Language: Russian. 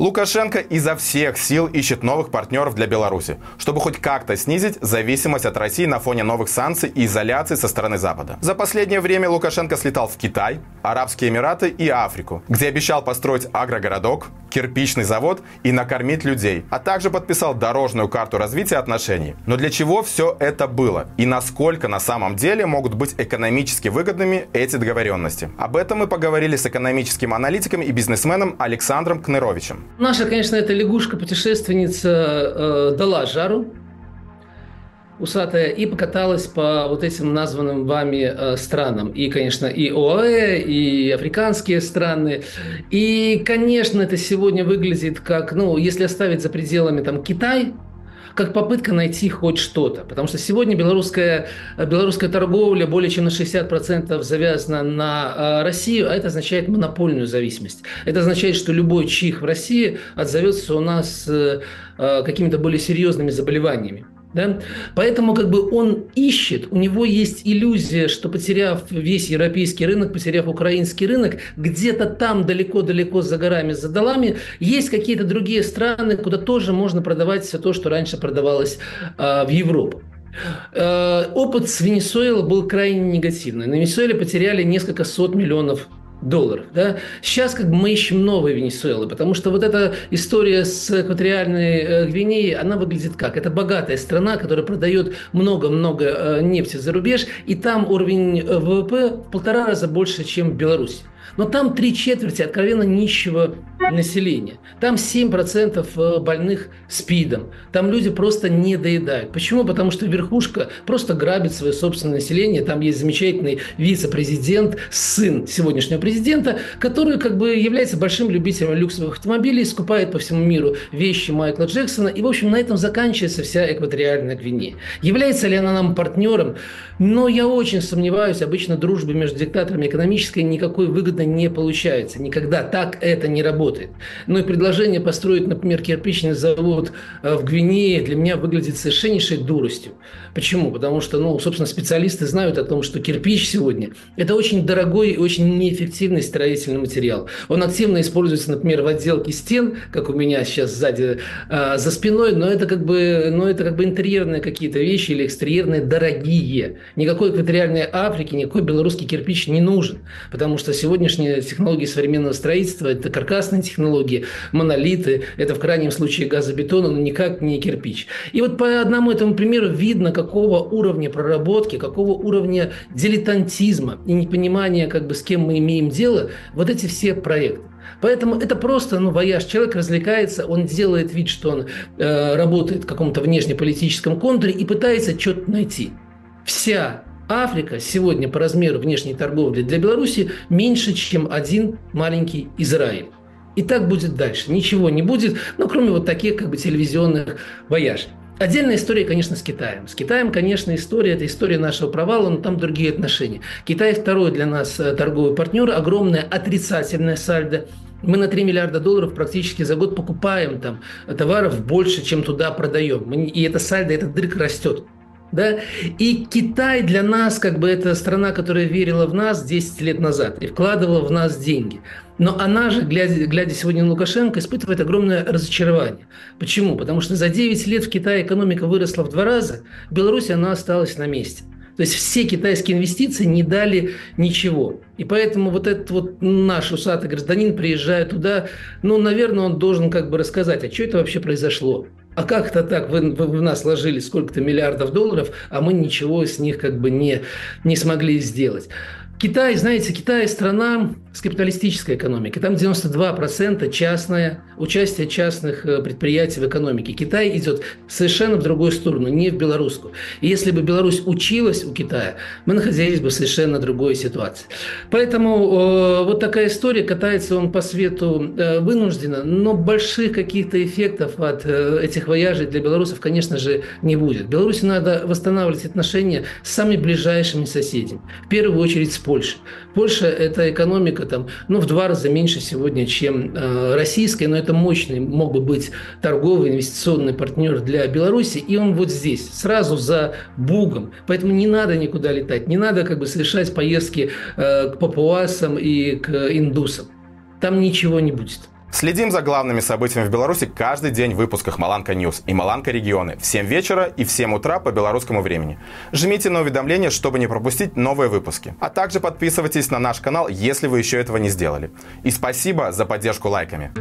Лукашенко изо всех сил ищет новых партнеров для Беларуси, чтобы хоть как-то снизить зависимость от России на фоне новых санкций и изоляции со стороны Запада. За последнее время Лукашенко слетал в Китай, Арабские Эмираты и Африку, где обещал построить агрогородок, кирпичный завод и накормить людей, а также подписал дорожную карту развития отношений. Но для чего все это было и насколько на самом деле могут быть экономически выгодными эти договоренности? Об этом мы поговорили с экономическим аналитиком и бизнесменом Александром Кныровичем. Наша, конечно, эта лягушка-путешественница э, дала жару, усатая и покаталась по вот этим названным вами э, странам. И, конечно, и ОАЭ, и африканские страны. И, конечно, это сегодня выглядит как, ну, если оставить за пределами там Китай, как попытка найти хоть что-то. Потому что сегодня белорусская, белорусская торговля более чем на 60% завязана на э, Россию, а это означает монопольную зависимость. Это означает, что любой чих в России отзовется у нас э, э, какими-то более серьезными заболеваниями. Да? Поэтому как бы он ищет, у него есть иллюзия, что потеряв весь европейский рынок, потеряв украинский рынок, где-то там далеко-далеко за горами, за долами, есть какие-то другие страны, куда тоже можно продавать все то, что раньше продавалось э, в Европу. Э, опыт с Венесуэлой был крайне негативный. На Венесуэле потеряли несколько сот миллионов долларов. Да? Сейчас как бы мы ищем новые Венесуэлы, потому что вот эта история с экваториальной э, Гвинеей, она выглядит как? Это богатая страна, которая продает много-много э, нефти за рубеж, и там уровень э, ВВП в полтора раза больше, чем в Беларуси. Но там три четверти откровенно нищего населения. Там 7% э, больных СПИДом. Там люди просто не доедают. Почему? Потому что верхушка просто грабит свое собственное население. Там есть замечательный вице-президент, сын сегодняшнего президента, который как бы является большим любителем люксовых автомобилей, скупает по всему миру вещи Майкла Джексона. И, в общем, на этом заканчивается вся экваториальная Гвинея. Является ли она нам партнером? Но я очень сомневаюсь. Обычно дружбы между диктаторами экономической никакой выгодной не получается. Никогда так это не работает. Ну и предложение построить, например, кирпичный завод э, в Гвинее для меня выглядит совершеннейшей дуростью. Почему? Потому что, ну, собственно, специалисты знают о том, что кирпич сегодня – это очень дорогой и очень неэффективный строительный материал. Он активно используется, например, в отделке стен, как у меня сейчас сзади э, за спиной, но это как бы, но это как бы интерьерные какие-то вещи или экстерьерные дорогие. Никакой экваториальной Африки, никакой белорусский кирпич не нужен, потому что сегодняшний сегодняшние технологии современного строительства – это каркасные технологии, монолиты, это в крайнем случае газобетон, но никак не кирпич. И вот по одному этому примеру видно, какого уровня проработки, какого уровня дилетантизма и непонимания, как бы, с кем мы имеем дело, вот эти все проекты. Поэтому это просто, ну, вояж. Человек развлекается, он делает вид, что он э, работает в каком-то внешнеполитическом контуре и пытается что-то найти. Вся Африка сегодня по размеру внешней торговли для Беларуси меньше, чем один маленький Израиль. И так будет дальше. Ничего не будет, ну, кроме вот таких как бы телевизионных вояж. Отдельная история, конечно, с Китаем. С Китаем, конечно, история – это история нашего провала, но там другие отношения. Китай второй для нас э, торговый партнер, огромное отрицательное сальдо. Мы на 3 миллиарда долларов практически за год покупаем там товаров больше, чем туда продаем. И это сальдо, этот дрык растет. Да? И Китай для нас, как бы, это страна, которая верила в нас 10 лет назад и вкладывала в нас деньги. Но она же, глядя, глядя сегодня на Лукашенко, испытывает огромное разочарование. Почему? Потому что за 9 лет в Китае экономика выросла в два раза, в Беларуси она осталась на месте. То есть все китайские инвестиции не дали ничего. И поэтому вот этот вот наш усатый гражданин приезжает туда, ну, наверное, он должен как бы рассказать, а что это вообще произошло? А как это так, вы, вы в нас вложили сколько-то миллиардов долларов, а мы ничего с них как бы не, не смогли сделать. Китай, знаете, Китай страна с капиталистической экономикой. Там 92% частное, участие частных э, предприятий в экономике. Китай идет совершенно в другую сторону, не в белорусскую. И если бы Беларусь училась у Китая, мы находились бы в совершенно другой ситуации. Поэтому э, вот такая история, катается он по свету э, вынужденно, но больших каких-то эффектов от э, этих вояжей для белорусов, конечно же, не будет. Беларуси надо восстанавливать отношения с самыми ближайшими соседями. В первую очередь с Польшей. Польша – это экономика там, ну, в два раза меньше сегодня, чем э, российская, но это мощный мог бы быть торговый инвестиционный партнер для Беларуси, и он вот здесь, сразу за Бугом. Поэтому не надо никуда летать, не надо как бы совершать поездки э, к папуасам и к индусам. Там ничего не будет. Следим за главными событиями в Беларуси каждый день в выпусках Маланка News и Маланка Регионы в 7 вечера и в 7 утра по белорусскому времени. Жмите на уведомления, чтобы не пропустить новые выпуски. А также подписывайтесь на наш канал, если вы еще этого не сделали. И спасибо за поддержку лайками.